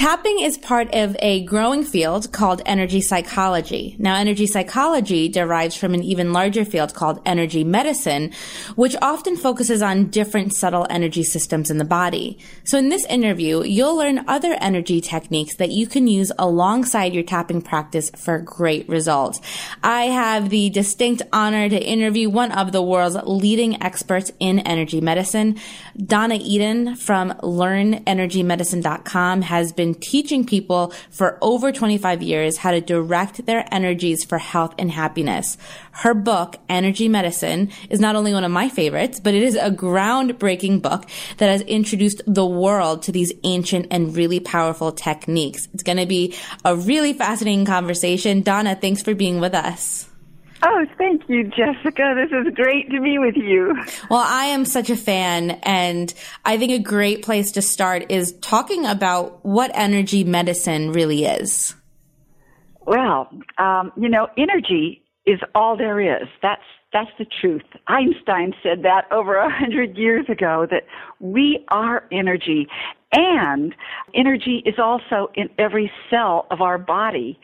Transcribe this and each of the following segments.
Tapping is part of a growing field called energy psychology. Now, energy psychology derives from an even larger field called energy medicine, which often focuses on different subtle energy systems in the body. So in this interview, you'll learn other energy techniques that you can use alongside your tapping practice for great results. I have the distinct honor to interview one of the world's leading experts in energy medicine. Donna Eden from learnenergymedicine.com has been been teaching people for over 25 years how to direct their energies for health and happiness. Her book, Energy Medicine, is not only one of my favorites, but it is a groundbreaking book that has introduced the world to these ancient and really powerful techniques. It's going to be a really fascinating conversation. Donna, thanks for being with us. Oh, thank you, Jessica. This is great to be with you. Well, I am such a fan, and I think a great place to start is talking about what energy medicine really is. Well, um, you know, energy is all there is. That's that's the truth. Einstein said that over a hundred years ago that we are energy. And energy is also in every cell of our body.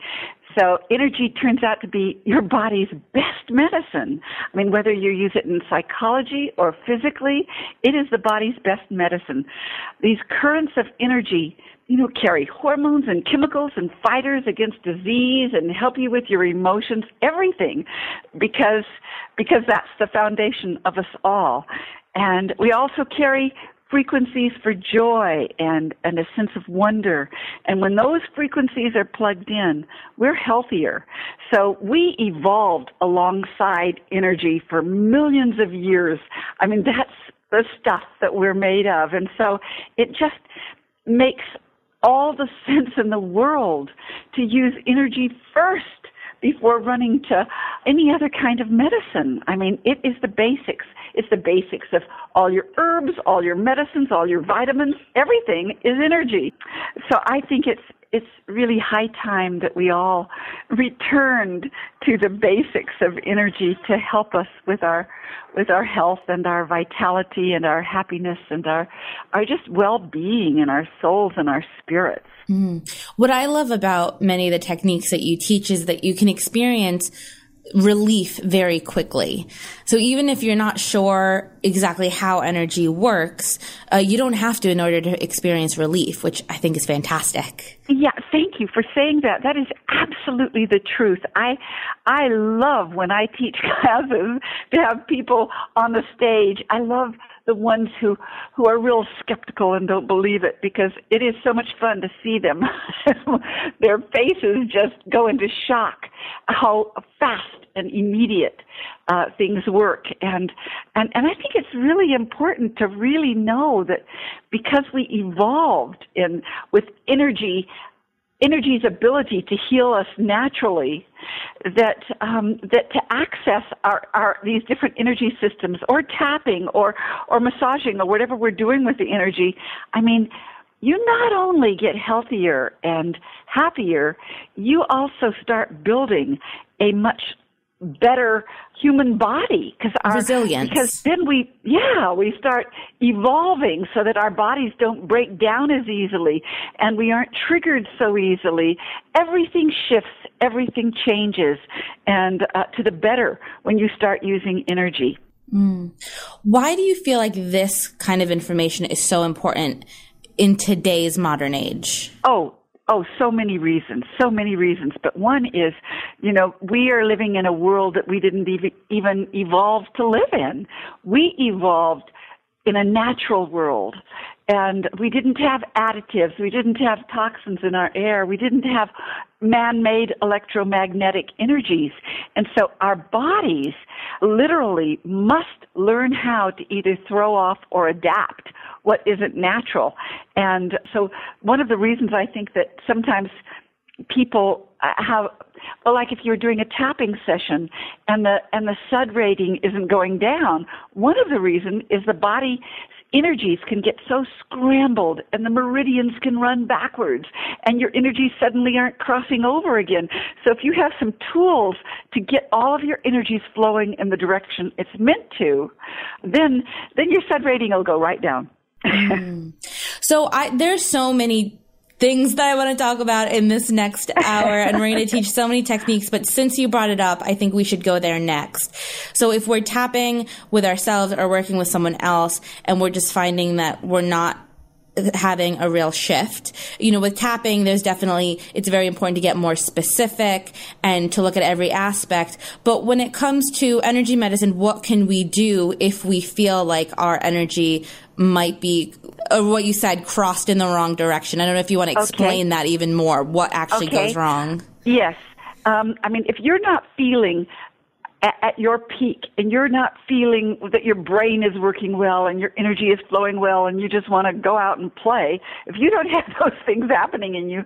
So energy turns out to be your body's best medicine. I mean, whether you use it in psychology or physically, it is the body's best medicine. These currents of energy, you know, carry hormones and chemicals and fighters against disease and help you with your emotions, everything, because, because that's the foundation of us all. And we also carry frequencies for joy and, and a sense of wonder. And when those frequencies are plugged in, we're healthier. So we evolved alongside energy for millions of years. I mean, that's the stuff that we're made of. And so it just makes all the sense in the world to use energy first before running to any other kind of medicine. I mean, it is the basics. It's the basics of all your herbs, all your medicines, all your vitamins, everything is energy. So I think it's it's really high time that we all returned to the basics of energy to help us with our with our health and our vitality and our happiness and our our just well-being and our souls and our spirits. Mm. What I love about many of the techniques that you teach is that you can experience relief very quickly. So even if you're not sure exactly how energy works, uh, you don't have to in order to experience relief, which I think is fantastic. Yeah, thank you for saying that. That is absolutely the truth. I I love when I teach classes to have people on the stage. I love the ones who who are real skeptical and don't believe it because it is so much fun to see them. Their faces just go into shock how fast and immediate uh, things work. And and and I think it's really important to really know that because we evolved in with energy energy's ability to heal us naturally that um, that to access our, our these different energy systems or tapping or or massaging or whatever we're doing with the energy i mean you not only get healthier and happier you also start building a much better human body because our resilience. because then we yeah we start evolving so that our bodies don't break down as easily and we aren't triggered so easily. Everything shifts everything changes and uh, to the better when you start using energy. Mm. why do you feel like this kind of information is so important in today's modern age? Oh Oh, so many reasons, so many reasons. But one is, you know, we are living in a world that we didn't even even evolve to live in. We evolved in a natural world. And we didn't have additives. We didn't have toxins in our air. We didn't have man-made electromagnetic energies. And so our bodies literally must learn how to either throw off or adapt what isn't natural. And so one of the reasons I think that sometimes people uh, have well like if you're doing a tapping session and the and the SUD rating isn't going down one of the reasons is the body energies can get so scrambled and the meridians can run backwards and your energies suddenly aren't crossing over again. So if you have some tools to get all of your energies flowing in the direction it's meant to, then then your SUD rating will go right down. So I there's so many things that I want to talk about in this next hour. and we're going to teach so many techniques. But since you brought it up, I think we should go there next. So if we're tapping with ourselves or working with someone else and we're just finding that we're not having a real shift. You know, with tapping, there's definitely, it's very important to get more specific and to look at every aspect. But when it comes to energy medicine, what can we do if we feel like our energy might be, or what you said, crossed in the wrong direction? I don't know if you want to explain okay. that even more. What actually okay. goes wrong? Yes. Um, I mean, if you're not feeling at, at your peak and you're not feeling that your brain is working well and your energy is flowing well and you just want to go out and play, if you don't have those things happening in you,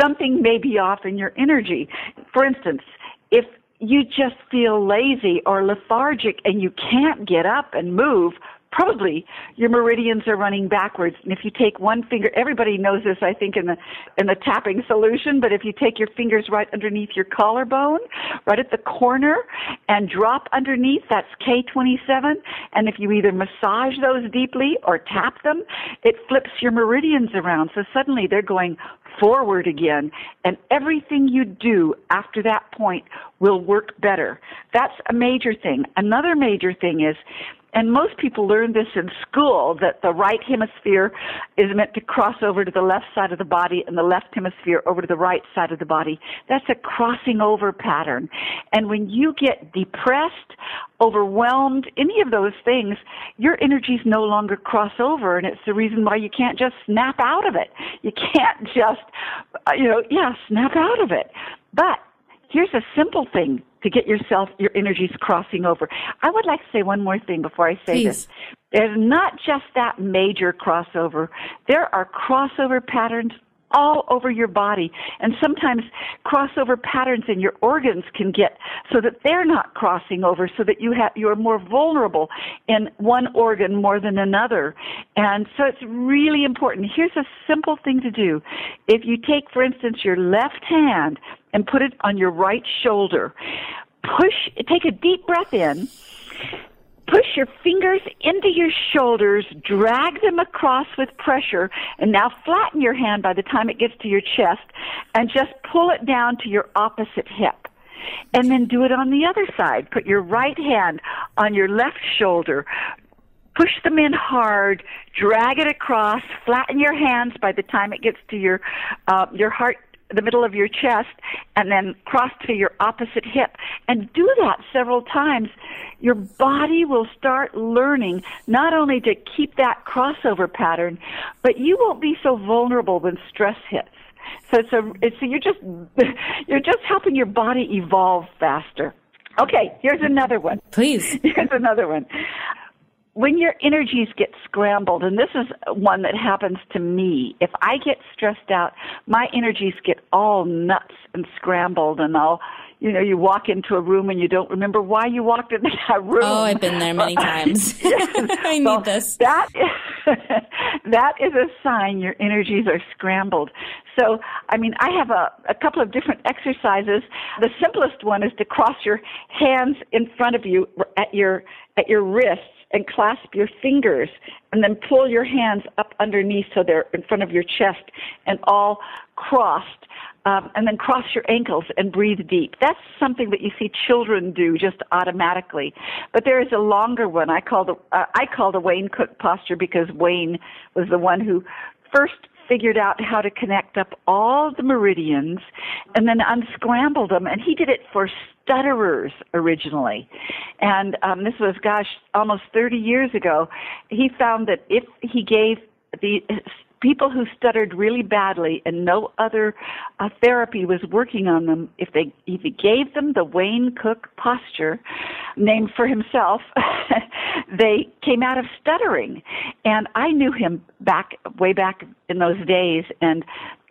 something may be off in your energy. For instance, if you just feel lazy or lethargic and you can't get up and move, probably your meridians are running backwards. And if you take one finger, everybody knows this, I think, in the in the tapping solution. But if you take your fingers right underneath your collarbone, right at the corner, and drop underneath, that's K27. And if you either massage those deeply or tap them, it flips your meridians around. So suddenly they're going forward again. And everything you do after that point will work better. That's a major thing. Another major thing is and most people learn this in school that the right hemisphere is meant to cross over to the left side of the body and the left hemisphere over to the right side of the body. That's a crossing over pattern. And when you get depressed, overwhelmed, any of those things, your energies no longer cross over. And it's the reason why you can't just snap out of it. You can't just, uh, you know, yeah, snap out of it. But here's a simple thing to get yourself your energies crossing over. I would like to say one more thing before I say Please. this. There's not just that major crossover. There are crossover patterns all over your body. And sometimes crossover patterns in your organs can get so that they're not crossing over so that you have, you're more vulnerable in one organ more than another. And so it's really important. Here's a simple thing to do. If you take, for instance, your left hand and put it on your right shoulder, push, take a deep breath in Push your fingers into your shoulders, drag them across with pressure, and now flatten your hand by the time it gets to your chest, and just pull it down to your opposite hip. And then do it on the other side. Put your right hand on your left shoulder, push them in hard, drag it across, flatten your hands by the time it gets to your uh, your heart the middle of your chest and then cross to your opposite hip. And do that several times. Your body will start learning not only to keep that crossover pattern but you won't be so vulnerable when stress hits. So it's a it's a, you're just you're just helping your body evolve faster. Okay here's another one. Please. Here's another one when your energies get scrambled, and this is one that happens to me, if I get stressed out, my energies get all nuts and scrambled, and I'll, you know, you walk into a room and you don't remember why you walked into that room. Oh, I've been there many times. I need well, this. That is, that is a sign your energies are scrambled. So, I mean, I have a, a couple of different exercises. The simplest one is to cross your hands in front of you at your at your wrists and clasp your fingers and then pull your hands up underneath so they're in front of your chest and all crossed. Um, and then cross your ankles and breathe deep. That's something that you see children do just automatically. But there is a longer one. I call the uh, I call the Wayne Cook posture because Wayne was the one who first figured out how to connect up all the meridians and then unscrambled them. And he did it for stutterers originally. And um, this was, gosh, almost 30 years ago. He found that if he gave the people who stuttered really badly and no other uh, therapy was working on them, if they if he gave them the Wayne Cook posture, named for himself, they came out of stuttering. And I knew him back, way back in those days. And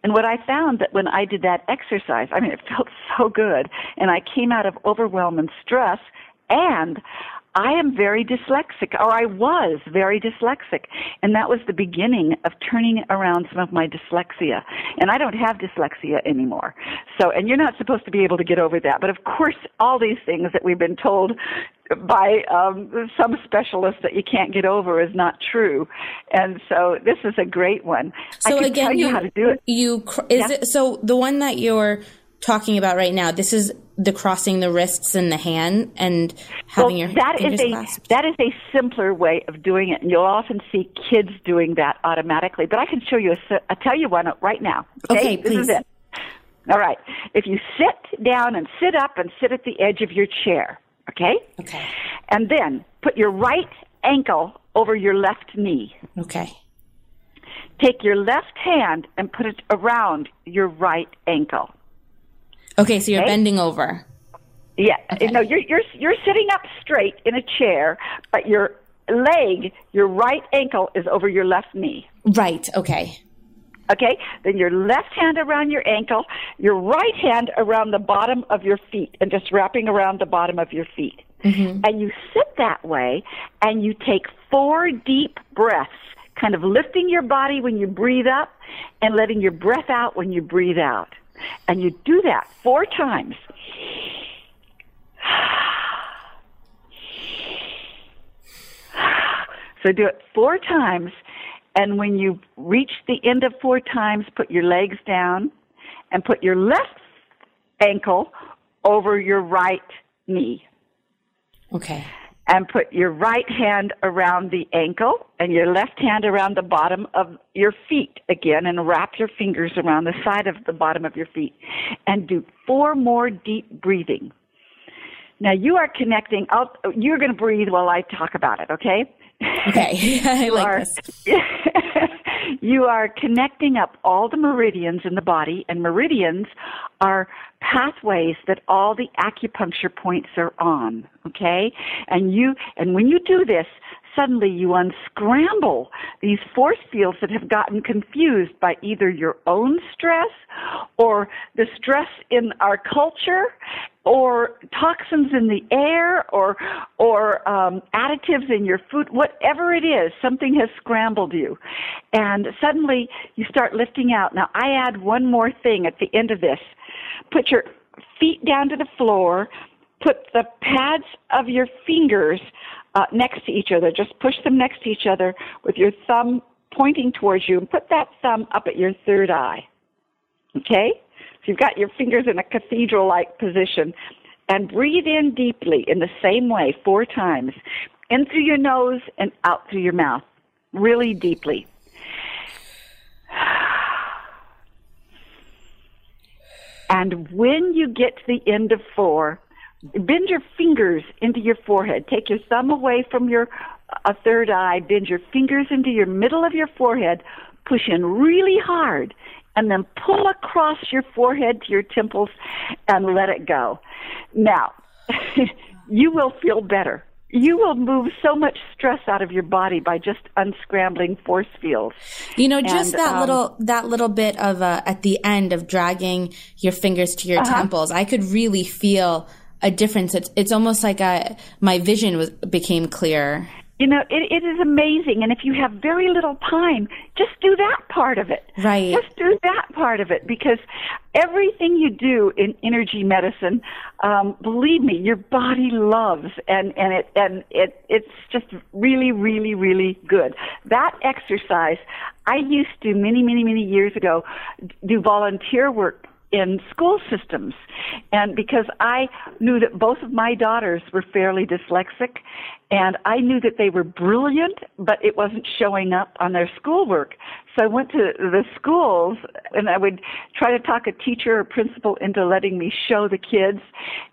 and what I found that when I did that exercise, I mean, it felt so good. And I came out of overwhelm and stress and I am very dyslexic, or I was very dyslexic. And that was the beginning of turning around some of my dyslexia. And I don't have dyslexia anymore. So, and you're not supposed to be able to get over that. But of course, all these things that we've been told by um, some specialists that you can't get over is not true. And so this is a great one. So I can again, tell you, you how to do it. You, is Yeah. it, so the one that you're talking about right now, this is the crossing the wrists and the hand and having your that is a clasped. that is a simpler way of doing it, and you'll often see kids doing that automatically. But I can show you a. I'll tell you one right now. Okay, this is please. it. All right. If you sit down and sit up and sit at the edge of your chair, okay, Okay. and then put your right ankle over your left knee. Okay. Take your left hand and put it around your right ankle. Okay, so you're Okay. bending over. Yeah, no, you're you're you're sitting up straight in a chair, but your leg, your right ankle is over your left knee. Right. Okay. Okay? Then your left hand around your ankle, your right hand around the bottom of your feet and just wrapping around the bottom of your feet. Mm-hmm. And you sit that way and you take four deep breaths, kind of lifting your body when you breathe up and letting your breath out when you breathe out. And you do that four times. So do it four times, and when you reach the end of four times, put your legs down and put your left ankle over your right knee. Okay. And put your right hand around the ankle and your left hand around the bottom of your feet again and wrap your fingers around the side of the bottom of your feet. And do four more deep breathing. Now you are connecting, I'll, you're going to breathe while I talk about it, okay? Okay. I like are, this. you are connecting up all the meridians in the body, and meridians are pathways that all the acupuncture points are on. Okay, and you and when you do this, suddenly you unscramble these force fields that have gotten confused by either your own stress or the stress in our culture or toxins in the air or or um, additives in your food whatever it is something has scrambled you and suddenly you start lifting out now i add one more thing at the end of this put your feet down to the floor put the pads of your fingers uh, next to each other. Just push them next to each other with your thumb pointing towards you and put that thumb up at your third eye. Okay? So you've got your fingers in a cathedral like position. And breathe in deeply in the same way four times. In through your nose and out through your mouth. Really deeply. And when you get to the end of four, bend your fingers into your forehead. Take your thumb away from your uh, third eye. Bend your fingers into your middle of your forehead. Push in really hard. And then pull across your forehead to your temples and let it go. Now, you will feel better. You will move so much stress out of your body by just unscrambling force fields. You know, just And, that um, little that little bit of uh, at the end of dragging your fingers to your Uh-huh. temples, I could really feel a difference. It's it's almost like I, my vision was became clearer. You know, it, it is amazing. And if you have very little time, just do that part of it. Right. Just do that part of it because everything you do in energy medicine, um, believe me, your body loves and, and it, and it, it's just really, really, really good. That exercise, I used to many, many, many years ago do volunteer work in school systems. And because I knew that both of my daughters were fairly dyslexic, and I knew that they were brilliant, but it wasn't showing up on their schoolwork. So I went to the schools and I would try to talk a teacher or principal into letting me show the kids.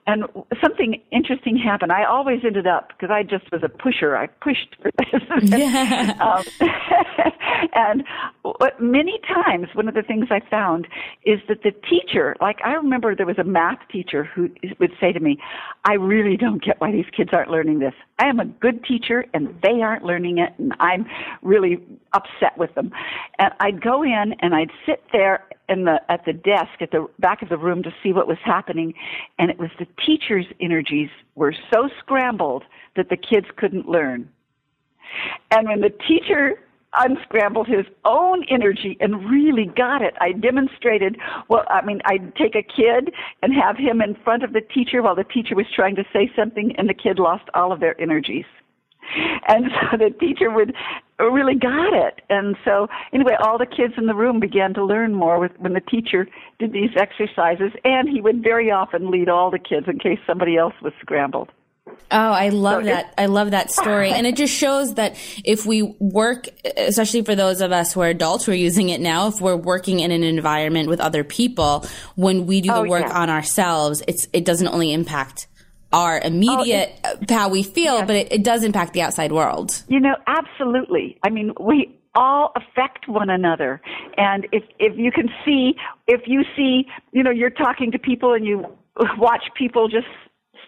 And something interesting happened. I always ended up, because I just was a pusher, I pushed for this. um, and what, many times, one of the things I found is that the teacher, like I remember there was a math teacher who would say to me, I really don't get why these kids aren't learning this. I am a good teacher and they aren't learning it and I'm really upset with them. And I'd go in and I'd sit there in the at the desk at the back of the room to see what was happening and it was the teachers' energies were so scrambled that the kids couldn't learn. And when the teacher unscrambled his own energy and really got it. I demonstrated, well, I mean, I'd take a kid and have him in front of the teacher while the teacher was trying to say something and the kid lost all of their energies. And so the teacher would really got it. And so anyway, all the kids in the room began to learn more with, when the teacher did these exercises and he would very often lead all the kids in case somebody else was scrambled. Oh, I love so that. I love that story. and it just shows that if we work, especially for those of us who are adults who are using it now, if we're working in an environment with other people, when we do the oh, work yeah. on ourselves, it's, it doesn't only impact our immediate oh, it, uh, how we feel, yes. but it, it does impact the outside world. You know, absolutely. I mean, we all affect one another. And if, if you can see, if you see, you know, you're talking to people and you watch people just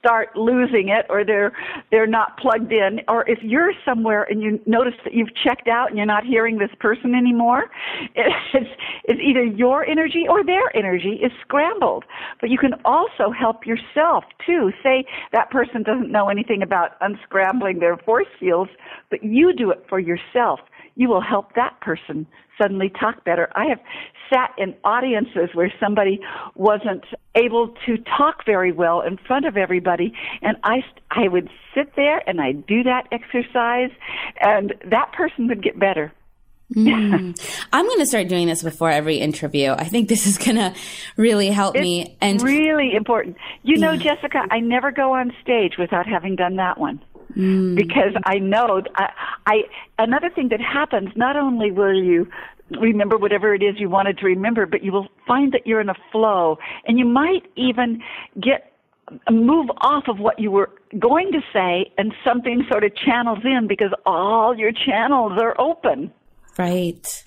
start losing it or they're they're not plugged in. Or if you're somewhere and you notice that you've checked out and you're not hearing this person anymore it's it's either your energy or their energy is scrambled. But you can also help yourself too. Say that person doesn't know anything about unscrambling their force fields but you do it for yourself you will help that person suddenly talk better. I have sat in audiences where somebody wasn't able to talk very well in front of everybody and I I would sit there and I'd do that exercise and that person would get better. mm. I'm going to start doing this before every interview. I think this is going to really help it's me and really important. You know, yeah. Jessica, I never go on stage without having done that one. Mm. Because I know I, I another thing that happens not only will you remember whatever it is you wanted to remember, but you will find that you're in a flow and you might even get move off of what you were going to say and something sort of channels in because all your channels are open. Right.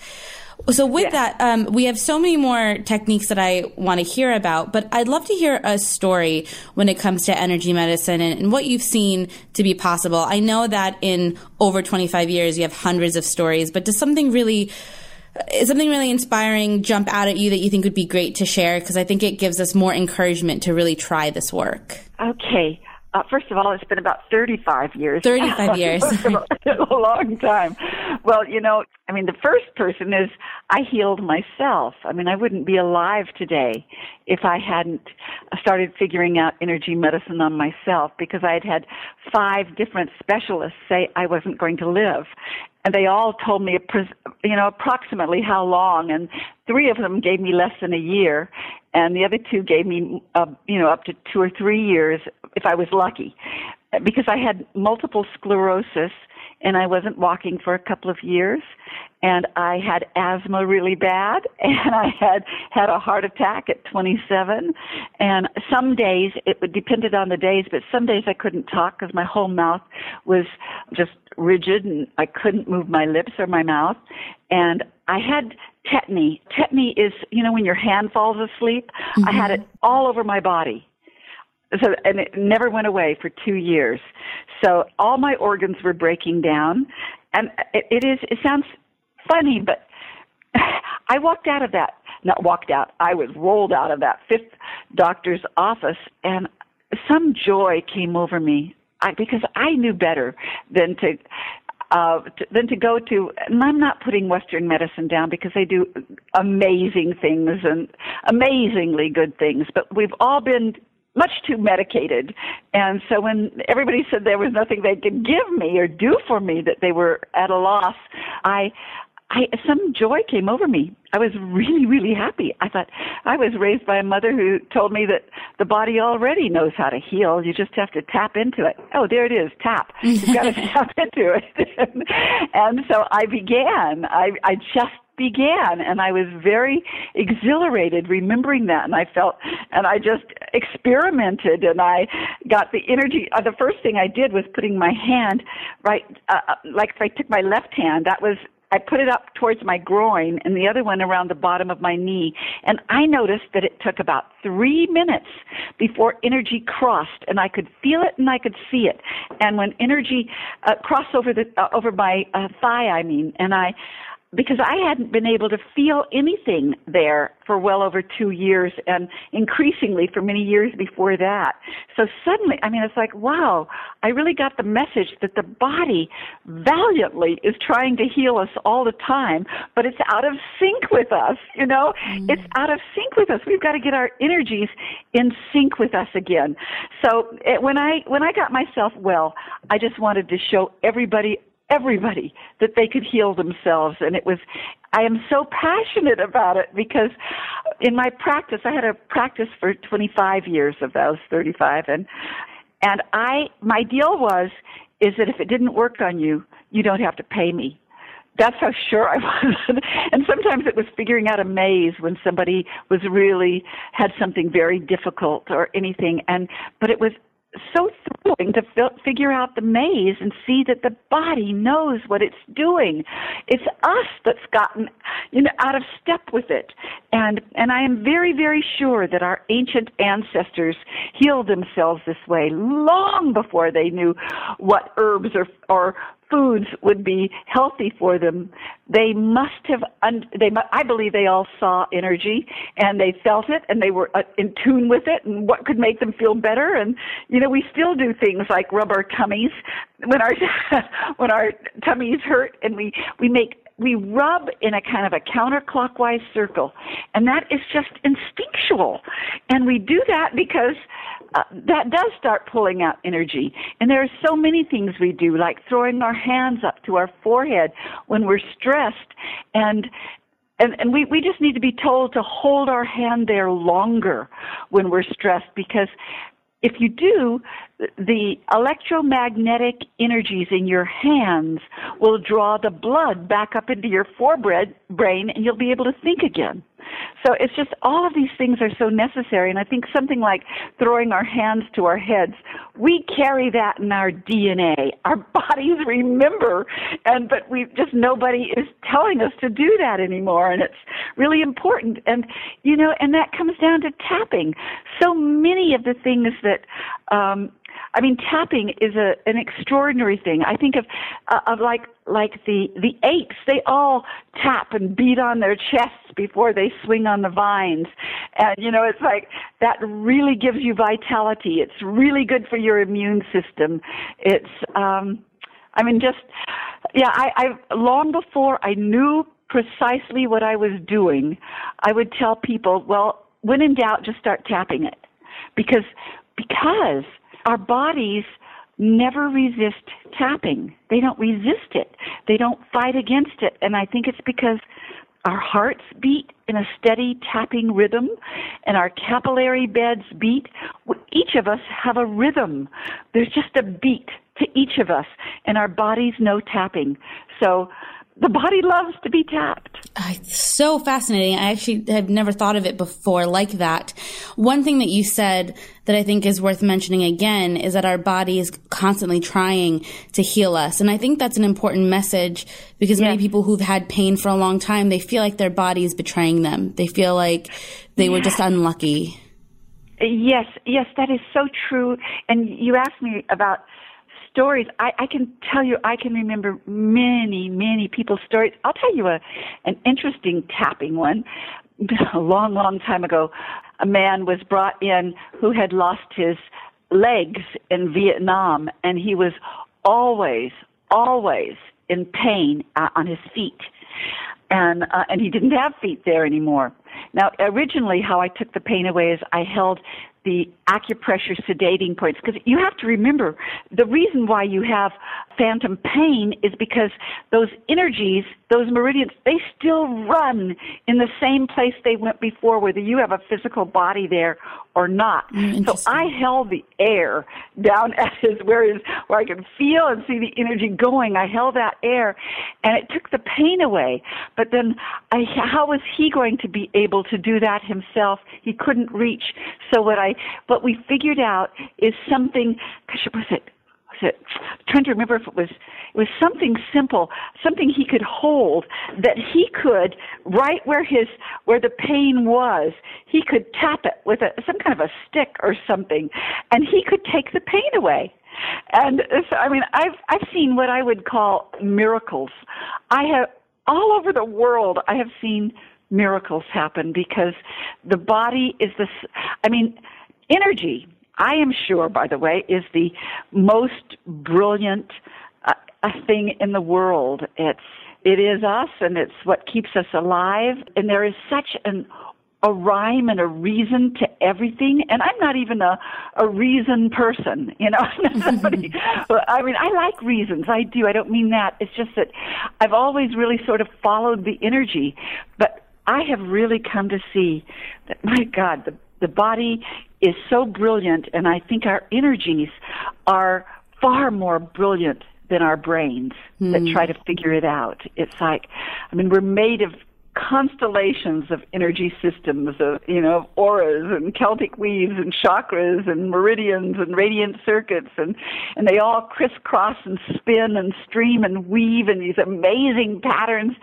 So with yeah. that, um, we have so many more techniques that I want to hear about, but I'd love to hear a story when it comes to energy medicine and, and, what you've seen to be possible. I know that in over 25 years, you have hundreds of stories, but does something really is something really inspiring jump out at you that you think would be great to share? Because I think it gives us more encouragement to really try this work. Okay. Uh, first of all, it's been about 35 years. 35 years. a long time. Well, you know, I mean, the first person is I healed myself. I mean, I wouldn't be alive today if I hadn't started figuring out energy medicine on myself because I had had five different specialists say I wasn't going to live. And they all told me, you know, approximately how long. And three of them gave me less than a year and the other two gave me, uh, you know, up to two or three years if I was lucky, because I had multiple sclerosis and I wasn't walking for a couple of years, and I had asthma really bad, and I had had a heart attack at 27, and some days it depended on the days, but some days I couldn't talk because my whole mouth was just rigid and I couldn't move my lips or my mouth, and I had tetany. Tetany is, you know, when your hand falls asleep. Mm-hmm. I had it mm-hmm. all over my body. So, and it never went away for two years. So all my organs were breaking down. And it, it is, it sounds funny, but I walked out of that, not walked out, I was rolled out of that fifth doctor's office and some joy came over me. I, because I knew better than to uh, to, than to go to, and I'm not putting Western medicine down because they do amazing things and amazingly good things, but we've all been much too medicated. And so when everybody said there was nothing they could give me or do for me, that they were at a loss, I I some joy came over me. I was really, really happy. I thought I was raised by a mother who told me that the body already knows how to heal. You just have to tap into it. Oh, there it is, tap. You've got to tap into it. and so I began. I I just began and I was very exhilarated remembering that and I felt and I just experimented and I got the energy uh, the first thing I did was putting my hand right uh, uh like if I took my left hand that was I put it up towards my groin and the other one around the bottom of my knee. And I noticed that it took about three minutes before energy crossed and I could feel it and I could see it. And when energy uh, crossed over the, uh, over my uh, thigh, I mean, and I, because I hadn't been able to feel anything there for well over two years and increasingly for many years before that. So suddenly, I mean, it's like, wow, I really got the message that the body valiantly is trying to heal us all the time, but it's out of sync with us, you know? Mm. It's out of sync with us. We've got to get our energies in sync with us again. So it, when I, when I got myself well, I just wanted to show everybody everybody that they could heal themselves and it was I am so passionate about it because in my practice I had a practice for 25 years of those 35 and and I my deal was is that if it didn't work on you you don't have to pay me that's how sure I was. and sometimes it was figuring out a maze when somebody was really had something very difficult or anything. And but it was so thrilling to fi- figure out the maze and see that the body knows what it's doing. It's us that's gotten, you know, out of step with it. And, and I am very, very sure that our ancient ancestors healed themselves this way long before they knew what herbs or, or foods would be healthy for them, they must have. Un- they, I believe, they all saw energy and they felt it and they were uh, in tune with it and what could make them feel better. And you know, we still do things like rub our tummies when our when our tummies hurt, and we we make we rub in a kind of a counterclockwise circle, and that is just instinctual. And we do that because uh, that does start pulling out energy. And there are so many things we do, like throwing our hands up to our forehead when we're stressed, and and, and we, we just need to be told to hold our hand there longer when we're stressed because if you do, the electromagnetic energies in your hands will draw the blood back up into your forebrain and you'll be able to think again. So it's just all of these things are so necessary. And I think something like throwing our hands to our heads, we carry that in our DNA. Our bodies remember, and but we just nobody is telling us to do that anymore. And it's really important. And you know, and that comes down to tapping. So many of the things that um, I mean, tapping is a an extraordinary thing. I think of uh, of like like the the apes. They all tap and beat on their chests before they swing on the vines, and you know it's like that really gives you vitality. It's really good for your immune system. It's um, I mean, just yeah. I, I long before I knew precisely what I was doing, I would tell people, well, when in doubt, just start tapping it, because because our bodies never resist tapping. They don't resist it. They don't fight against it. And I think it's because our hearts beat in a steady tapping rhythm and our capillary beds beat. Each of us have a rhythm. There's just a beat to each of us and our bodies know tapping. So the body loves to be tapped. It's so fascinating. I actually have never thought of it before like that. One thing that you said that I think is worth mentioning again is that our body is constantly trying to heal us. And I think that's an important message because yes. many people who've had pain for a long time, they feel like their body is betraying them. They feel like they yes. were just unlucky. Yes, yes, that is so true. And you asked me about stories. I, I can tell you, I can remember many, many people's stories. I'll tell you a, an interesting tapping one. A long, long time ago, a man was brought in who had lost his legs in Vietnam, and he was always, always in pain uh, on his feet, and uh, and he didn't have feet there anymore. Now, originally, how I took the pain away is I held the acupressure sedating points because you have to remember the reason why you have phantom pain is because those energies those meridians they still run in the same place they went before whether you have a physical body there or not. Mm, so i held the air down at his where his where i could feel and see the energy going. I held that air and it took the pain away. But then I, how was he going to be able to do that himself he couldn't reach so what i what we figured out is something, gosh, was it was it trying to remember if it was it was something simple, something he could hold that he could right where his where the pain was, he could tap it with a some kind of a stick or something, and he could take the pain away. And so, I mean, I've I've seen what I would call miracles. I have all over the world. I have seen miracles happen because the body is this, I mean, energy I am sure, by the way, is the most brilliant uh, thing in the world. It's it is us, and it's what keeps us alive. And there is such an a rhyme and a reason to everything. And I'm not even a, a reason person, you know. Somebody, I mean, I like reasons. I do. I don't mean that. It's just that I've always really sort of followed the energy. But I have really come to see that, my God, the, the body is so brilliant, and I think our energies are far more brilliant than our brains mm. that hmm. try to figure it out. It's like, I mean, we're made of constellations of energy systems of you know of auras and celtic weaves and chakras and meridians and radiant circuits and and they all crisscross and spin and stream and weave in these amazing patterns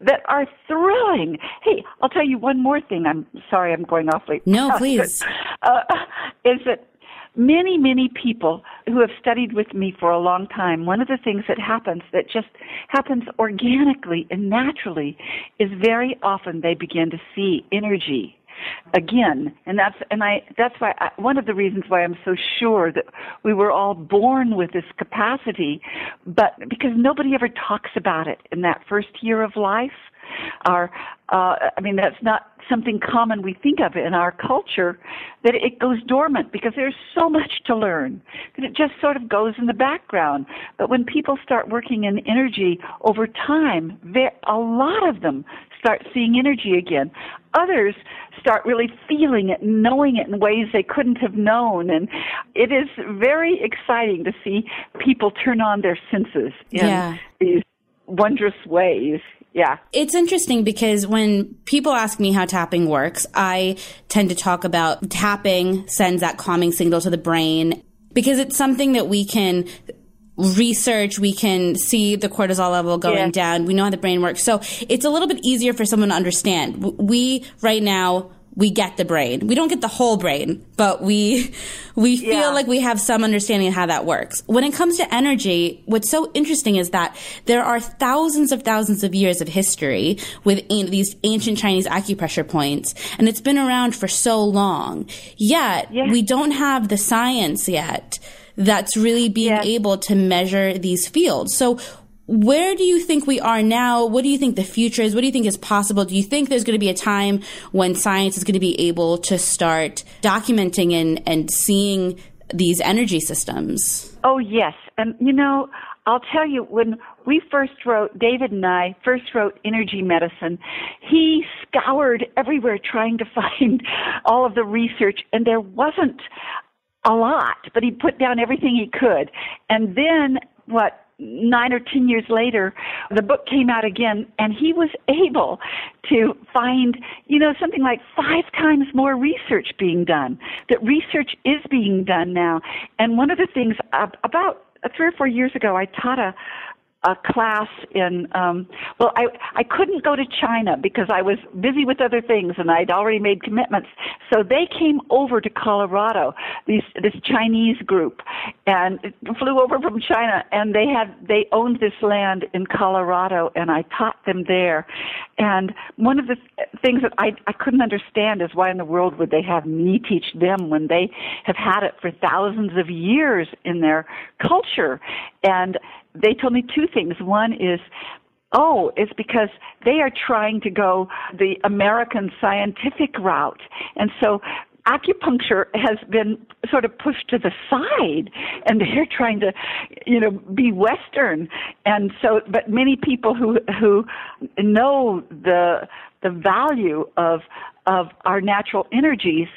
that are thrilling. Hey i'll tell you one more thing. I'm sorry i'm going off late no please. uh, is that many, many people who have studied with me for a long time, one of the things that happens that just happens organically and naturally is very often they begin to see energy again. And that's and i that's why I, one of the reasons why i'm so sure that we were all born with this capacity but because nobody ever talks about it in that first year of life our uh, I mean that's not something common we think of in our culture that it goes dormant because there's so much to learn that it just sort of goes in the background. But when people start working in energy over time a lot of them start seeing energy again. Others start really feeling it and knowing it in ways they couldn't have known. And it is very exciting to see people turn on their senses in yeah. these wondrous ways yeah. It's interesting because when people ask me how tapping works, I tend to talk about tapping sends that calming signal to the brain because it's something that we can research, we can see the cortisol level going yeah. down. We know how the brain works. So it's a little bit easier for someone to understand. We right now we get the brain. We don't get the whole brain, but we we feel yeah. like we have some understanding of how that works. When it comes to energy, what's so interesting is that there are thousands of thousands of years of history with these ancient Chinese acupressure points, and it's been around for so long. Yet yeah. we don't have the science yet that's really being yeah. able to measure these fields. So where do you think we are now? What do you think the future is? What do you think is possible? Do you think there's going to be a time when science is going to be able to start documenting and, and seeing these energy systems? Oh, yes. And, you know, I'll tell you, when we first wrote, David and I first wrote Energy Medicine, he scoured everywhere trying to find all of the research, and there wasn't a lot, but he put down everything he could. And then, what, nine or ten years later, the book came out again, and he was able to find, you know, something like five times more research being done. That research is being done now. And one of the things about three or four years ago, I taught a a class in um well I I couldn't go to China because I was busy with other things and I'd already made commitments. So they came over to Colorado, these this Chinese group and flew over from China and they had they owned this land in Colorado and I taught them there. And one of the things that I I couldn't understand is why in the world would they have me teach them when they have had it for thousands of years in their culture and they told me two things. One is Oh, it's because they are trying to go the American scientific route. And so acupuncture has been sort of pushed to the side and they're trying to you know be western and so but many people who who know the the value of of our natural energies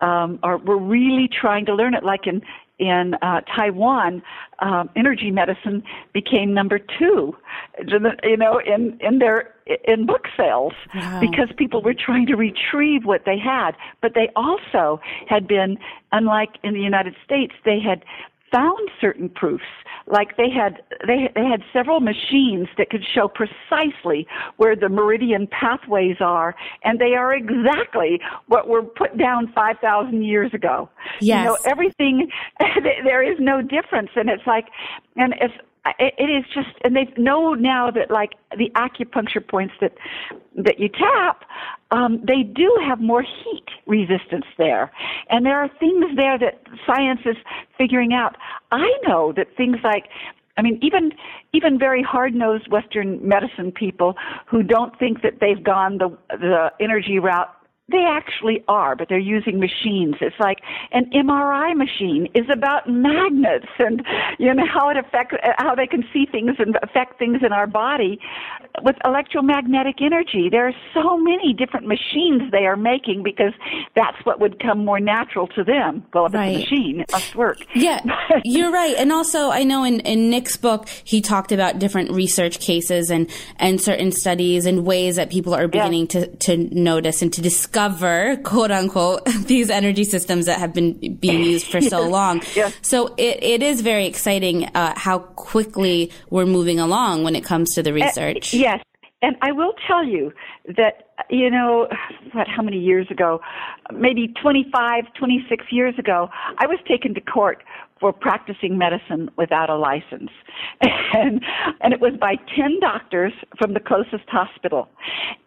um, are we're really trying to learn it like in in uh, Taiwan, um, energy medicine became number two, you know, in in their in book sales wow. because people were trying to retrieve what they had, but they also had been, unlike in the United States, they had found certain proofs. Like they had they they had several machines that could show precisely where the meridian pathways are, and they are exactly what were put down five thousand years ago. Yes. You know everything. there is no difference, and it's like, and it's it, it is just, and they know now that like the acupuncture points that that you tap, um, they do have more heat resistance there, and there are things there that science is figuring out. I know that things like I mean, even even very hard-nosed Western medicine people who don't think that they've gone the the energy route they actually are, but they're using machines. It's like an MRI machine is about magnets and you know how it affect how they can see things and affect things in our body with electromagnetic energy. There are so many different machines they are making because that's what would come more natural to them. Well, if right. it's a machine, it must work. Yeah, you're right. And also, I know in, in Nick's book, he talked about different research cases and, and certain studies and ways that people are beginning yeah. to, to notice and to discover discover, quote unquote, these energy systems that have been being used for so long. Yes. So it, it is very exciting uh, how quickly we're moving along when it comes to the uh, research. Uh, yes. And I will tell you that, you know, what, how many years ago? Maybe 25, 26 years ago, I was taken to court for practicing medicine without a license. And, and it was by 10 doctors from the closest hospital.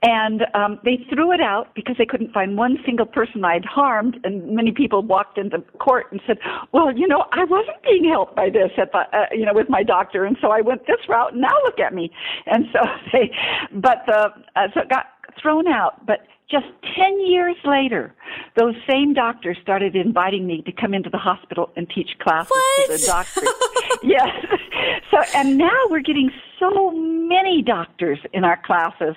And um, they threw it out because they couldn't find one single person I'd harmed. And many people walked into court and said, well, you know, I wasn't being helped by this at the, uh, you know, with my doctor. And so I went this route and now look at me. And so they, but the, uh, so it got thrown out. But just 10 years later, those same doctors started inviting me to come into the hospital and teach classes what? to the doctors. yes. So, and now we're getting so many doctors in our classes.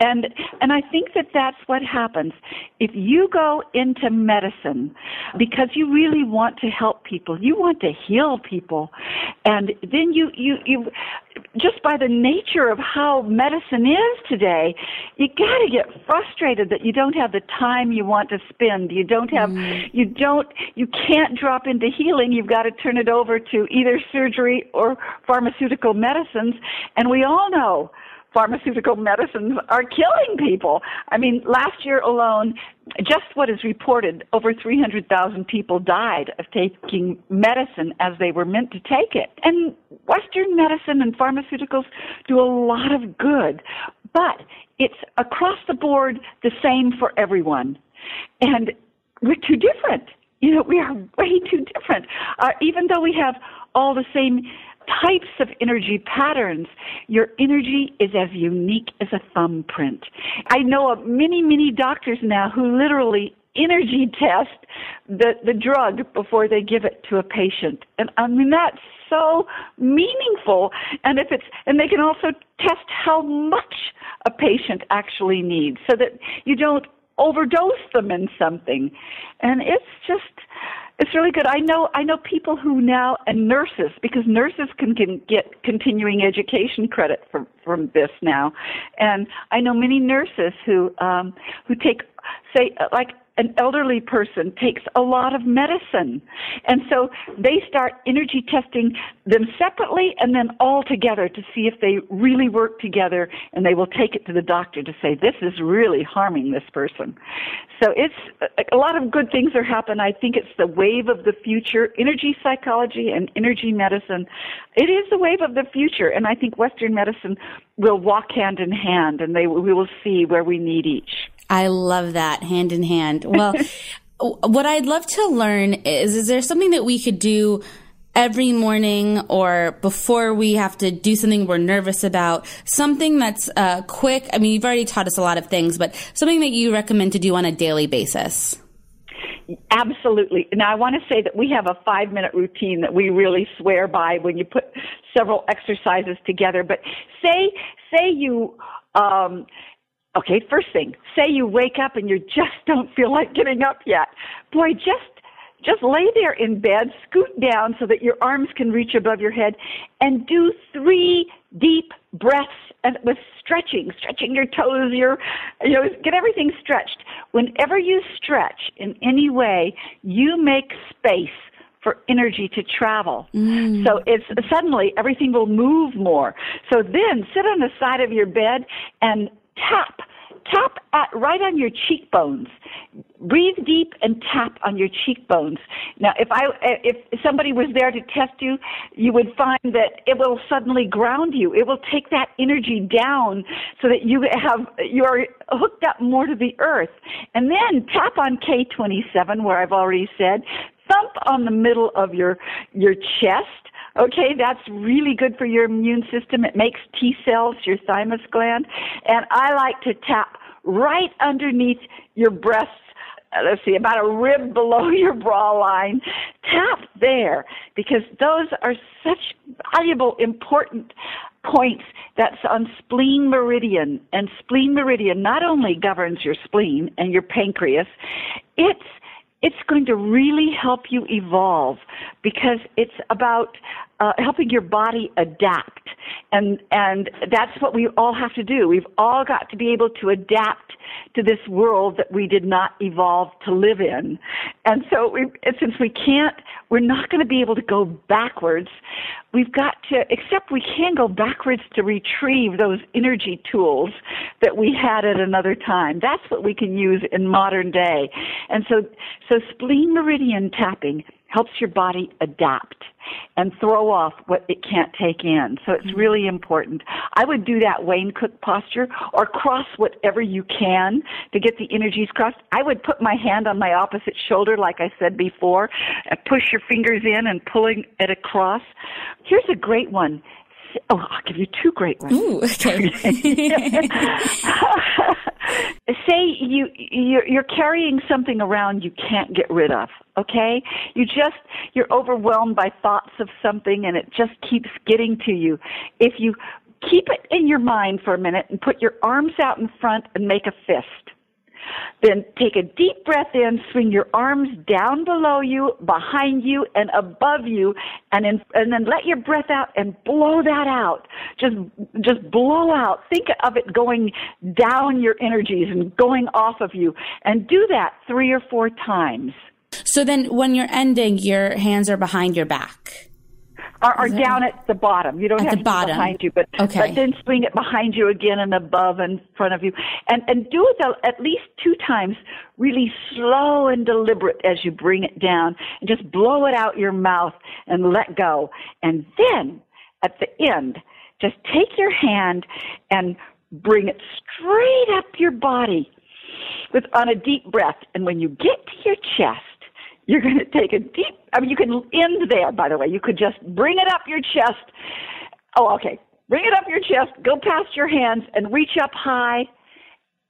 And, and I think that that's what happens. If you go into medicine because you really want to help people, you want to heal people, and then you, you, you, just by the nature of how medicine is today, you gotta get frustrated that you don't have the time you want to spend. You don't have, mm. you don't, you can't drop into healing. You've got to turn it over to either surgery or pharmaceutical medicines. And we all know pharmaceutical medicines are killing people. I mean, last year alone, just what is reported, over 300,000 people died of taking medicine as they were meant to take it. And Western medicine and pharmaceuticals do a lot of good, but it's across the board the same for everyone. And we're too different. You know, we are way too different. Uh, even though we have all the same types of energy patterns, your energy is as unique as a thumbprint. I know of many, many doctors now who literally energy test the, the drug before they give it to a patient. And I mean, that's so meaningful. And if it's, and they can also test how much a patient actually needs so that you don't overdose them in something. And it's just, it's really good. I know I know people who now and nurses because nurses can, can get continuing education credit from from this now, and I know many nurses who um, who take say like an elderly person takes a lot of medicine. And so they start energy testing them separately and then all together to see if they really work together and they will take it to the doctor to say, this is really harming this person. So it's a lot of good things are happening. I think it's the wave of the future. Energy psychology and energy medicine. It is the wave of the future. And I think Western medicine will walk hand in hand and they, we will see where we need each. I love that hand in hand. Well, what I'd love to learn is, is there something that we could do every morning or before we have to do something we're nervous about, something that's uh, quick. I mean, you've already taught us a lot of things, but something that you recommend to do on a daily basis. Absolutely. Now, I want to say that we have a five minute routine that we really swear by when you put several exercises together. But say, say you, um, Okay, first thing, say you wake up and you just don't feel like getting up yet. Boy, just just lay there in bed, scoot down so that your arms can reach above your head and do three deep breaths and with stretching, stretching your toes, your you know, get everything stretched. Whenever you stretch in any way, you make space for energy to travel. Mm. So it's suddenly everything will move more. So then sit on the side of your bed and tap tap at, right on your cheekbones. Breathe deep and tap on your cheekbones. Now, if I if somebody was there to test you, you would find that it will suddenly ground you. It will take that energy down so that you have you are hooked up more to the earth. And then tap on K27 where I've already said, thump on the middle of your your chest Okay, that's really good for your immune system. It makes T cells, your thymus gland. And I like to tap right underneath your breasts. Uh, let's see, about a rib below your bra line. Tap there because those are such valuable, important points that's on spleen meridian. And spleen meridian not only governs your spleen and your pancreas, it's it's going to really help you evolve because it's about uh, helping your body adapt. And and that's what we all have to do. We've all got to be able to adapt to this world that we did not evolve to live in. And so we since we can't we're not going to be able to go backwards. We've got to except we can go backwards to retrieve those energy tools that we had at another time. That's what we can use in modern day. And so so spleen meridian tapping helps your body adapt and throw off what it can't take in. So it's mm-hmm. really important. I would do that Wayne Cook posture or cross whatever you can to get the energies crossed. I would put my hand on my opposite shoulder, like I said before, and push your fingers in and pulling it across. Here's a great one. Oh, I'll give you two great ones. Ooh, okay. Say you you're, you're carrying something around you can't get rid of. Okay, you just you're overwhelmed by thoughts of something, and it just keeps getting to you. If you keep it in your mind for a minute and put your arms out in front and make a fist then take a deep breath in, swing your arms down below you, behind you, and above you, and in, and then let your breath out and blow that out. Just just blow out. Think of it going down your energies and going off of you, and do that three or four times. So then, when you're ending, your hands are behind your back are, are down at the bottom. You don't at have the bottom. behind you, but okay. but then swing it behind you again and above and front of you, and and do it at least two times, really slow and deliberate as you bring it down, and just blow it out your mouth and let go, and then at the end, just take your hand and bring it straight up your body with on a deep breath, and when you get to your chest you're going to take a deep, I mean, you can end there, by the way. You could just bring it up your chest. Oh, okay. Bring it up your chest, go past your hands and reach up high,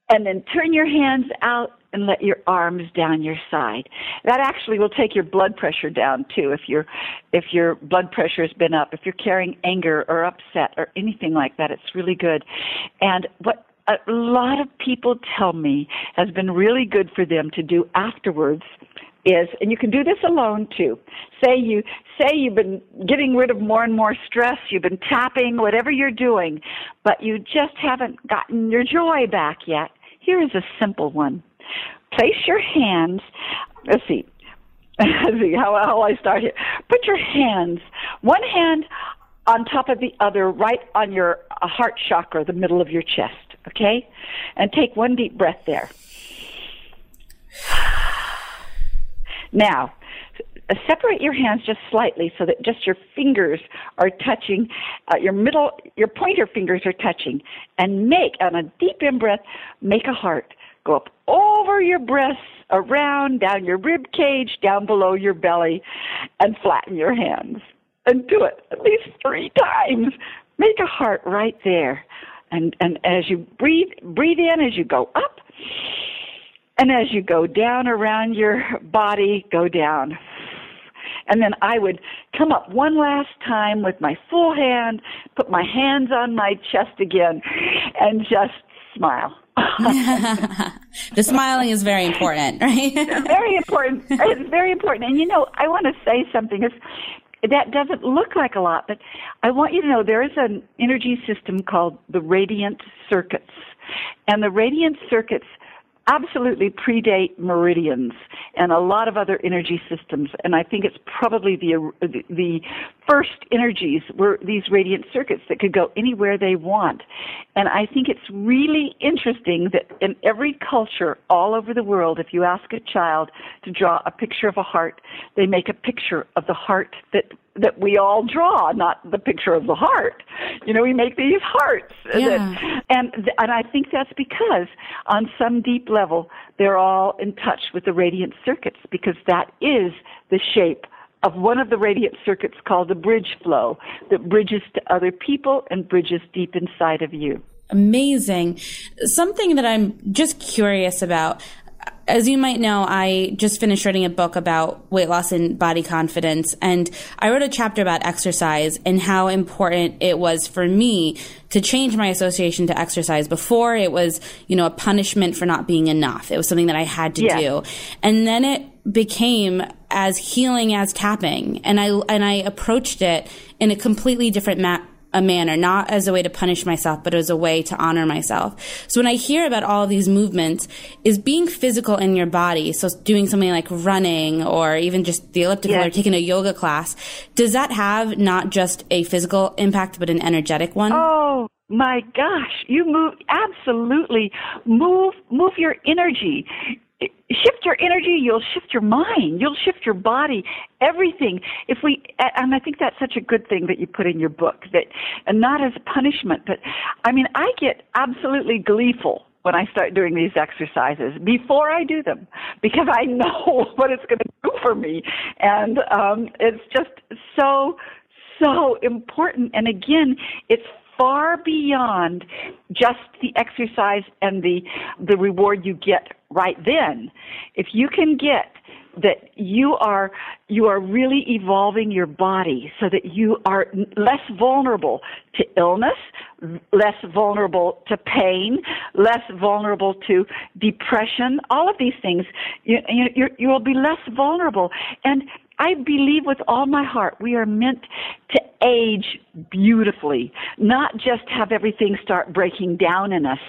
and then turn your hands out and let your arms down your side. That actually will take your blood pressure down too if your if your blood pressure has been up, if you're carrying anger or upset or anything like that, it's really good. And what a lot of people tell me has been really good for them to do afterwards is, and you can do this alone too. Say you say you've been getting rid of more and more stress, you've been tapping, whatever you're doing, but you just haven't gotten your joy back yet. Here is a simple one. Place your hands. Let's see. let's see how, how I start here. Put your hands, one hand on top of the other, right on your heart chakra, the middle of your chest. Okay, and take one deep breath there. Now, separate your hands just slightly so that just your fingers are touching, uh, your middle, your pointer fingers are touching, and make, on a deep in breath, make a heart. Go up over your breasts, around, down your rib cage, down below your belly, and flatten your hands. And do it at least three times. Make a heart right there. And, and as you breathe, breathe in as you go up and as you go down around your body, go down. And then I would come up one last time with my full hand, put my hands on my chest again, and just smile. the smiling is very important, right? very important. It's very important. And you know, I want to say something. It's, that doesn't look like a lot, but I want you to know there is an energy system called the radiant circuits. And the radiant circuits absolutely predate meridians and a lot of other energy systems. And I think it's probably the, the first energies were these radiant circuits that could go anywhere they want. And I think it's really interesting that in every culture all over the world, if you ask a child to draw a picture of a heart, they make a picture of the heart that that we all draw, not the picture of the heart. You know, we make these hearts. Yeah. And, and I think that's because on some deep level, they're all in touch with the radiant circuits because that is the shape of one of the radiant circuits called the bridge flow that bridges to other people and bridges deep inside of you. Amazing. Something that I'm just curious about as you might know, I just finished writing a book about weight loss and body confidence. And I wrote a chapter about exercise and how important it was for me to change my association to exercise. Before it was, you know, a punishment for not being enough. It was something that I had to do. And then it became as healing as tapping. And I, and I approached it in a completely different ma- a manner, not as a way to punish myself, but as a way to honor myself. So when I hear about all of these movements, is being physical in your body, so doing something like running or even just the elliptical yes. or taking a yoga class, does that have not just a physical impact, but an energetic one? Oh, my gosh, you move absolutely move move your energy shift your energy, you'll shift your mind, you'll shift your body, everything. If we, and I think that's such a good thing that you put in your book that, and not as punishment, but I mean, I get absolutely gleeful when I start doing these exercises before I do them because I know what it's going to do for me. And um, it's just so, so important. And again, it's far beyond just the exercise and the the reward you get right then. If you can get that you are you are really evolving your body so that you are less vulnerable to illness, less vulnerable to pain, less vulnerable to depression. All of these things, you you, you will be less vulnerable. And I believe with all my heart we are meant to age beautifully, not just have everything start breaking down in us.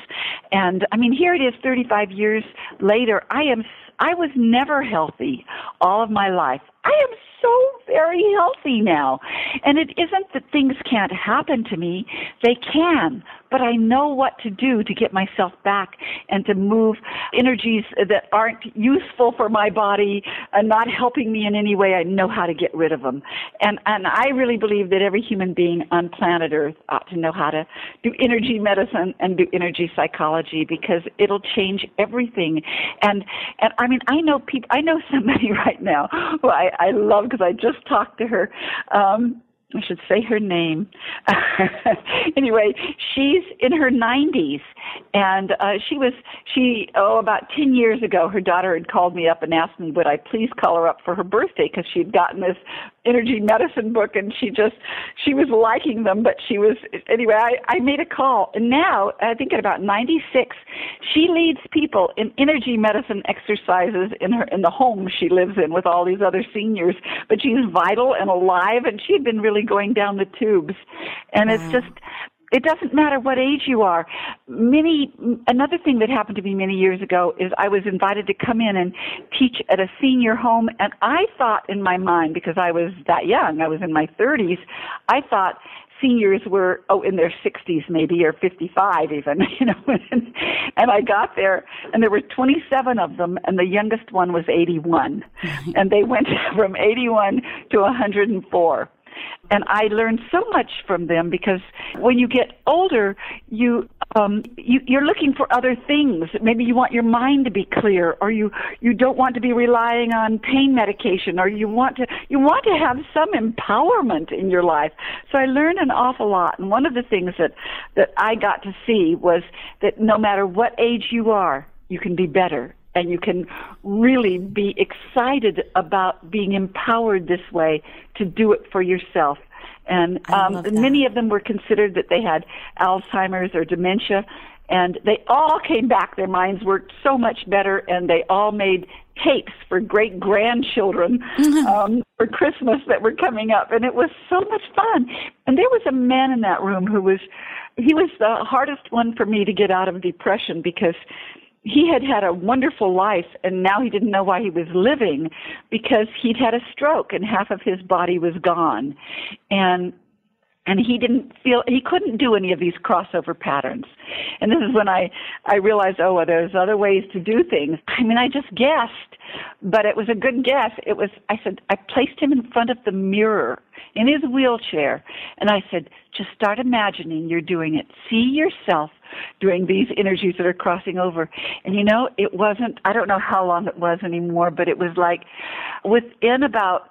And I mean, here it is 35 years later. I am, I was never healthy all of my life. I am so very healthy now. And it isn't that things can't happen to me. They can. But I know what to do to get myself back and to move energies that aren't useful for my body and not helping me in any way. I know how to get rid of them. And, and I really believe that every human being on planet Earth ought to know how to do energy medicine and do energy psychology because it'll change everything. And, and I mean, I know people, I know somebody right now who I, I love because I just talked to her. Um, I should say her name. anyway, she's in her 90s, and uh, she was she oh about 10 years ago. Her daughter had called me up and asked me would I please call her up for her birthday because she'd gotten this energy medicine book and she just she was liking them but she was anyway I, I made a call. And now i think at about 96 she leads people in energy medicine exercises in her in the home she lives in with all these other seniors. But she's vital and alive and she had been really going down the tubes. And wow. it's mm. just it doesn't matter what age you are. Many, another thing that happened to me many years ago is I was invited to come in and teach at a senior home and I thought in my mind, because I was that young, I was in my 30s, I thought seniors were oh in their 60s maybe or 55 even you know and, and I got there and there were 27 of them and the youngest one was 81 mm-hmm. and they went from 81 to 104 and I learned so much from them because when you get older, you um, you, you're looking for other things. Maybe you want your mind to be clear, or you you don't want to be relying on pain medication, or you want to you want to have some empowerment in your life. So I learned an awful lot, and one of the things that that I got to see was that no matter what age you are, you can be better and you can really be excited about being empowered this way to do it for yourself. And um, many of them were considered that they had Alzheimer's or dementia, and they all came back. Their minds worked so much better, and they all made tapes for great grandchildren um, for Christmas that were coming up, and it was so much fun. And there was a man in that room who was he was the hardest one for me to get out of depression because he had had a wonderful life and now he didn't know why he was living because he'd had a stroke and half of his body was gone. And and he didn't feel he couldn't do any of these crossover patterns. And this is when i i realized oh well there's other ways to do things. I mean i just guessed but it was a good guess. It was i said i placed him in front of the mirror in his wheelchair and i said just start imagining you're doing it. See yourself doing these energies that are crossing over. And you know it wasn't i don't know how long it was anymore but it was like within about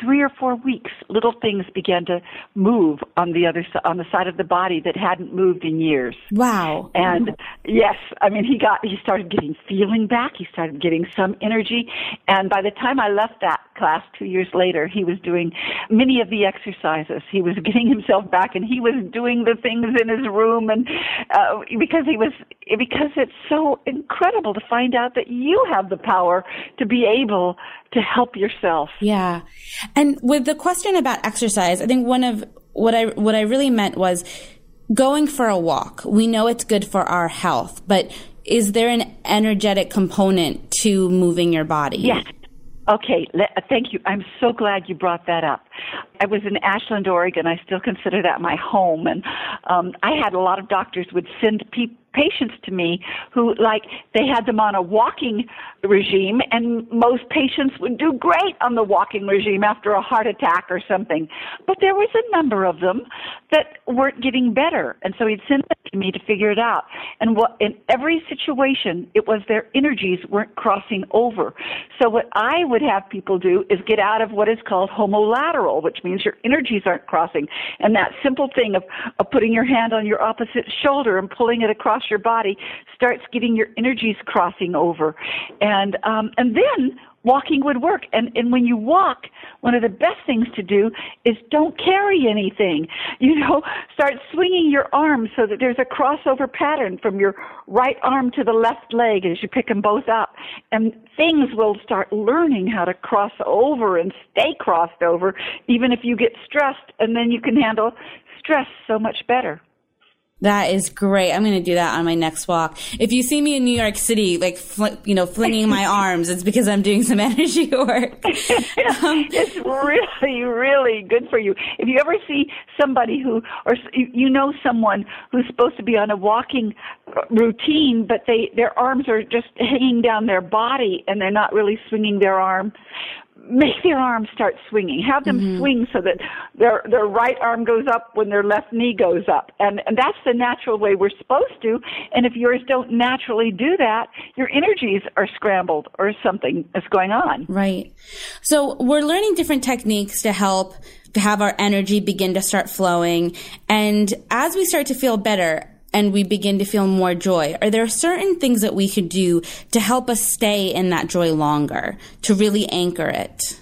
three or four weeks, little things began to move on the other on the side of the body that hadn't moved in years. Wow! And yes, I mean he got he started getting feeling back. He started getting some energy, and by the time I left that class two years later, he was doing many of the exercises. He was getting himself back, and he was doing the things in his room, and uh, because he was because it's so incredible to find out that you have the power to be able to help yourself. Yeah. And with the question about exercise, I think one of what I what I really meant was going for a walk. We know it's good for our health, but is there an energetic component to moving your body? Yes. Okay, thank you. I'm so glad you brought that up. I was in Ashland, Oregon. I still consider that my home, and um, I had a lot of doctors would send people patients to me who like they had them on a walking regime and most patients would do great on the walking regime after a heart attack or something. But there was a number of them that weren't getting better and so he'd send them to me to figure it out. And what in every situation it was their energies weren't crossing over. So what i would have people do is get out of what is called homolateral which means your energies aren't crossing. And that simple thing of, of putting your hand on your opposite shoulder and pulling it across your body starts getting your energies crossing over. And um and then walking would work. And and when you walk one of the best things to do is don't carry anything. You know start swinging your arms so that there's a crossover pattern from your right arm to the left leg as you pick them both up. And things will start learning how to cross over and stay crossed over even if you get stressed and then you can handle stress so much better that is great. I'm going to do that on my next walk. If you see me in New York City, like, fl- you know, flinging my arms, it's because I'm doing some energy work. Um, it's really, really good for you. If you ever see somebody who, or you know someone who's supposed to be on a walking routine, but they, their arms are just hanging down their body and they're not really swinging their arm, make their arms start swinging. Have them mm-hmm. swing so that their their right arm goes up when their left knee goes up. And and that's the natural way we're supposed to. And if yours don't naturally do that, your energies are scrambled or something is going on. Right. So we're learning different techniques to help to have our energy begin to start flowing. And as we start to feel better, and we begin to feel more joy? Are there certain things that we could do to help us stay in that joy longer, to really anchor it?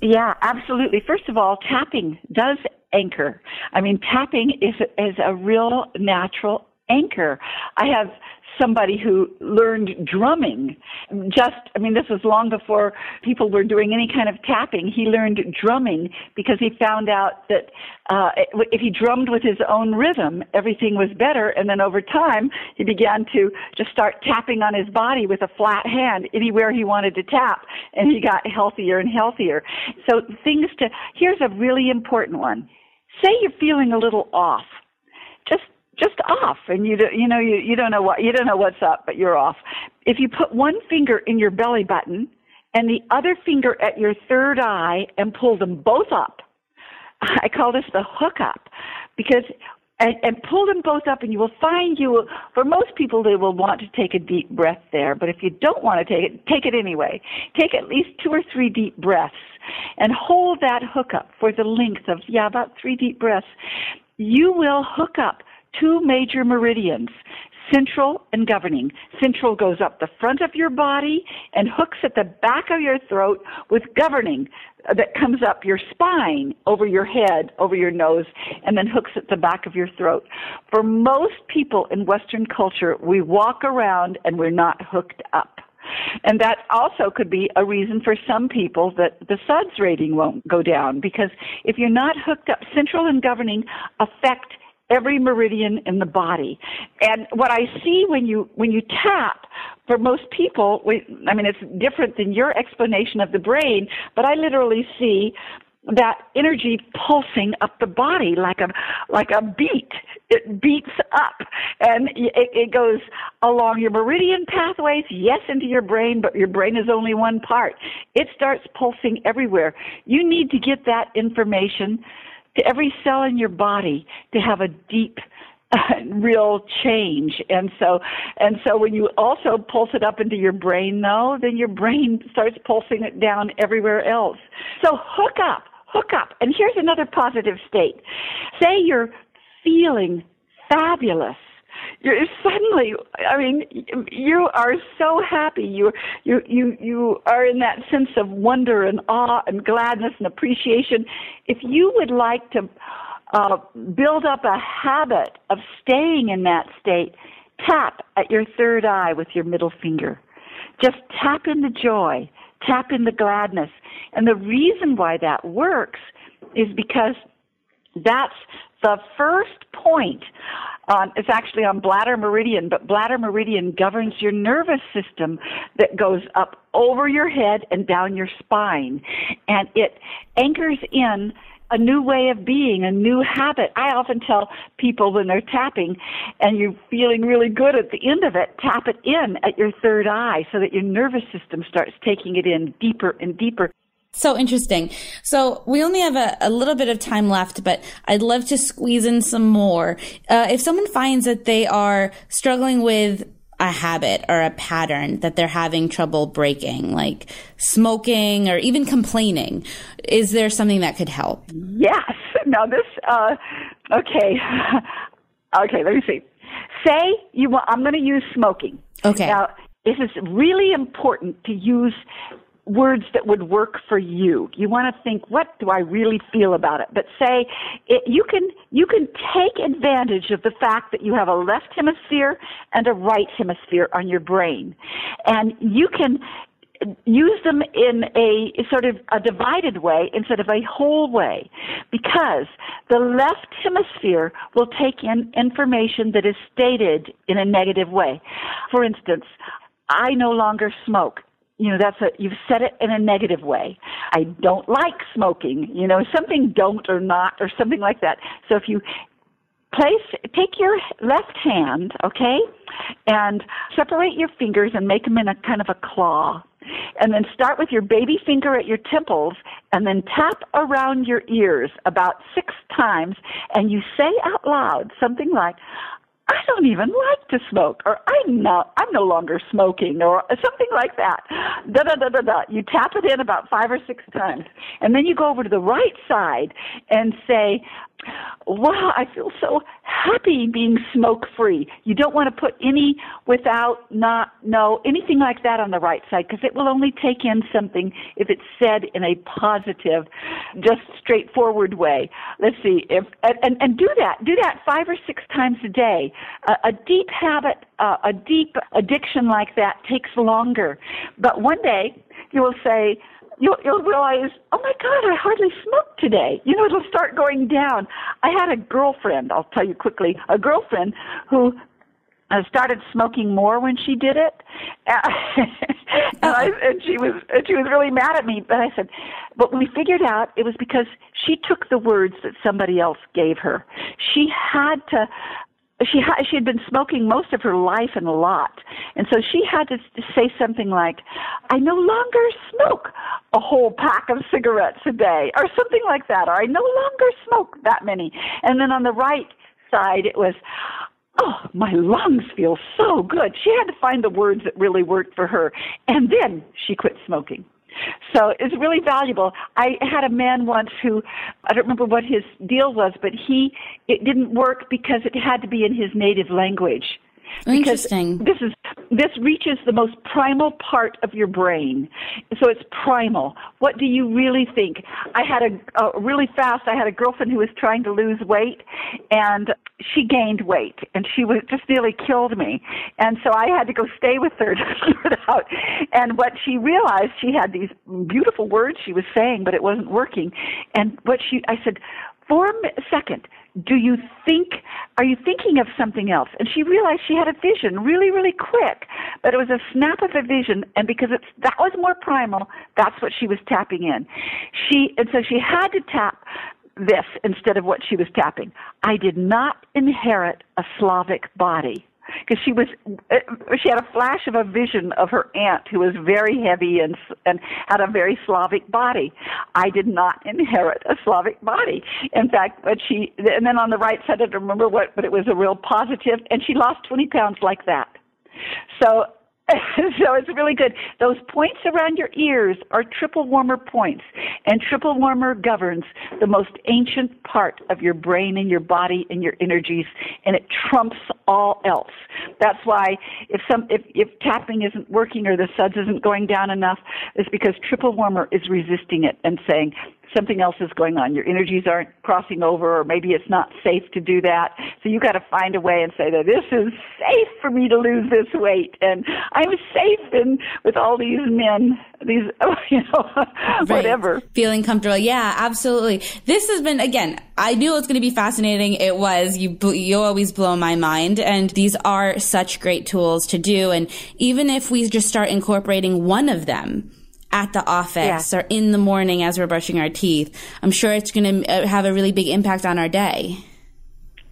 Yeah, absolutely. First of all, tapping does anchor. I mean, tapping is is a real natural anchor. I have somebody who learned drumming. Just, I mean, this was long before people were doing any kind of tapping. He learned drumming because he found out that uh, if he drummed with his own rhythm, everything was better. And then over time, he began to just start tapping on his body with a flat hand anywhere he wanted to tap, and he got healthier and healthier. So things to, here's a really important one. Say you're feeling a little off. Just just off and you you know you you don't know what you don't know what's up but you're off. If you put one finger in your belly button and the other finger at your third eye and pull them both up i call this the hook up because and, and pull them both up and you will find you for most people they will want to take a deep breath there but if you don't want to take it take it anyway. Take at least two or three deep breaths and hold that hook up for the length of yeah about three deep breaths. You will hook up two major meridians, central and governing. Central goes up the front of your body and hooks at the back of your throat with governing that comes up your spine, over your head, over your nose, and then hooks at the back of your throat. For most people in Western culture, we walk around and we're not hooked up. And that also could be a reason for some people that the SUDS rating won't go down because if you're not hooked up, central and governing affect every meridian in the body. And what I see when you when you tap, for most people, we, I mean, it's different than your explanation of the brain, but I literally see that energy pulsing up the body like a like a beat. It beats up, and it, it goes along your meridian pathways, yes, into your brain, but your brain is only one part. It starts pulsing everywhere. You need to get that information to every cell in your body to have a deep real change. And so and so when you also pulse it up into your brain though then your brain starts pulsing it down everywhere else. So hook up hook up. And here's another positive state. Say you're feeling fabulous you're suddenly i mean you are so happy. You you you you are in that sense of wonder and awe and gladness and appreciation. If you would like to uh, build up a habit of staying in that state tap at your third eye with your middle finger. Just tap in the joy tap in the gladness. And the reason why that works is because that's the first point um, it's actually on bladder meridian, but bladder meridian governs your nervous system that goes up over your head and down your spine. And it anchors in a new way of being, a new habit. I often tell people when they're tapping and you're feeling really good at the end of it, tap it in at your third eye so that your nervous system starts taking it in deeper and deeper. So interesting. So we only have a, a, little bit of time left, but I'd love to squeeze in some more. Uh, if someone finds that they are struggling with a habit or a pattern that they're having trouble breaking, like smoking or even complaining, is there something that could help? Yes. Now this, uh, okay. okay, let me see. Say you want, I'm going to use smoking. Okay. Now, this is really important to use words that would work for you. You want to think, what do I really feel about it? But say it, you can you can take advantage of the fact that you have a left hemisphere and a right hemisphere on your brain, and you can use them in a sort of a divided way instead of a whole way because the left hemisphere will take in information that is stated in a negative way. For instance, I no longer smoke you know that's a you've said it in a negative way. I don't like smoking you know something don't or not or something like that. So if you place take your left hand okay and separate your fingers and make them in a kind of a claw. And then start with your baby finger at your temples and then tap around your ears about six times and you say out loud something like I don't even like to smoke, or I'm not, I'm no longer smoking, or something like that. Da da da da da. You tap it in about five or six times, and then you go over to the right side and say, wow, I feel so happy being smoke free. You don't want to put any without, not, no, anything like that on the right side because it will only take in something if it's said in a positive, just straightforward way. Let's see, if, and, and do that. Do that five or six times a day. A, a deep habit, uh, a deep addiction like that takes longer. But one day you will say, you'll, you'll realize, oh my God, I hardly smoked today. You know, it'll start going down. I had a girlfriend, I'll tell you quickly, a girlfriend who uh, started smoking more when she did it, and, I, and she was and she was really mad at me. But I said, but we figured out it was because she took the words that somebody else gave her. She had to she ha- she had been smoking most of her life and a lot, and so she had to say something like, "I no longer smoke a whole pack of cigarettes a day," or something like that, or "I no longer smoke that many." And then on the right side, it was, "Oh, my lungs feel so good." She had to find the words that really worked for her, and then she quit smoking. So it's really valuable. I had a man once who I don't remember what his deal was, but he it didn't work because it had to be in his native language. Interesting. This is this reaches the most primal part of your brain. So it's primal. What do you really think? I had a, a really fast. I had a girlfriend who was trying to lose weight, and she gained weight, and she was just nearly killed me. And so I had to go stay with her to it out. And what she realized, she had these beautiful words she was saying, but it wasn't working. And what she, I said, for a second, do you think, are you thinking of something else? And she realized she had a vision really, really quick, but it was a snap of a vision. And because it's, that was more primal, that's what she was tapping in. She, and so she had to tap this instead of what she was tapping. I did not inherit a Slavic body because she was uh, she had a flash of a vision of her aunt who was very heavy and and had a very Slavic body. I did not inherit a Slavic body. In fact, but she and then on the right side I don't remember what, but it was a real positive, and she lost 20 pounds like that. So so it's really good. Those points around your ears are triple warmer points, and triple warmer governs the most ancient part of your brain and your body and your energies, and it trumps all else. That's why if some if, if tapping isn't working or the SUDS isn't going down enough, it's because triple warmer is resisting it and saying, something else is going on. Your energies aren't crossing over, or maybe it's not safe to do that. So you got to find a way and say that this is safe for me to lose this weight, and I'm safe in with all these men, these you know, right. whatever. Feeling comfortable, yeah, absolutely. This has been again. I knew it was going to be fascinating. It was. You you always blow my mind, and these are such great tools to do. And even if we just start incorporating one of them at the office yeah. or in the morning as we're brushing our teeth. I'm sure it's going to uh, have a really big impact on our day.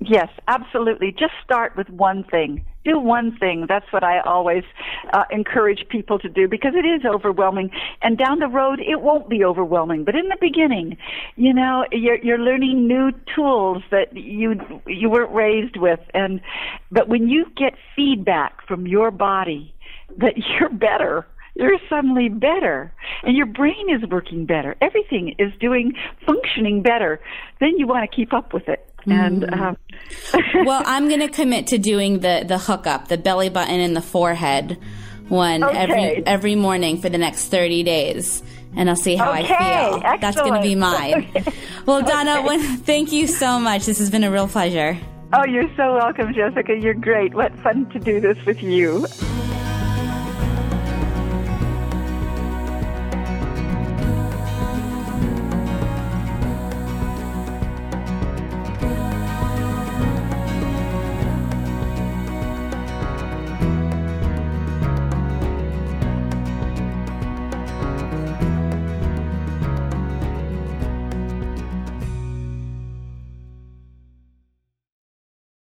Yes, absolutely. Just start with one thing. Do one thing. That's what I always uh, encourage people to do because it is overwhelming. And down the road, it won't be overwhelming. But in the beginning, you know, you're, you're learning new tools that you you weren't raised with. And but when you get feedback from your body that you're better, you're suddenly better and your brain is working better. Everything is doing, functioning better. Then you want to keep up with it. And, mm. um, well, I'm going to commit to doing the, the hookup, the belly button and the forehead one okay. every, every morning for the next 30 days and I'll see how okay, I feel. Excellent. That's going to be mine. Okay. Well, Donna, when, thank you so much. This has been a real pleasure. Oh, you're so welcome, Jessica. You're great. What fun to do this with you.